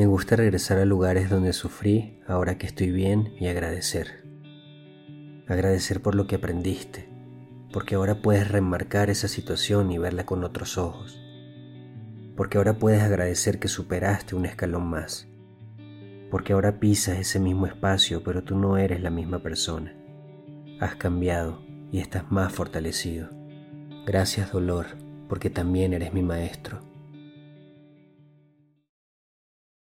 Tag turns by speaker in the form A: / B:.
A: Me gusta regresar a lugares donde sufrí ahora que estoy bien y agradecer. Agradecer por lo que aprendiste, porque ahora puedes remarcar esa situación y verla con otros ojos. Porque ahora puedes agradecer que superaste un escalón más. Porque ahora pisas ese mismo espacio, pero tú no eres la misma persona. Has cambiado y estás más fortalecido. Gracias dolor, porque también eres mi maestro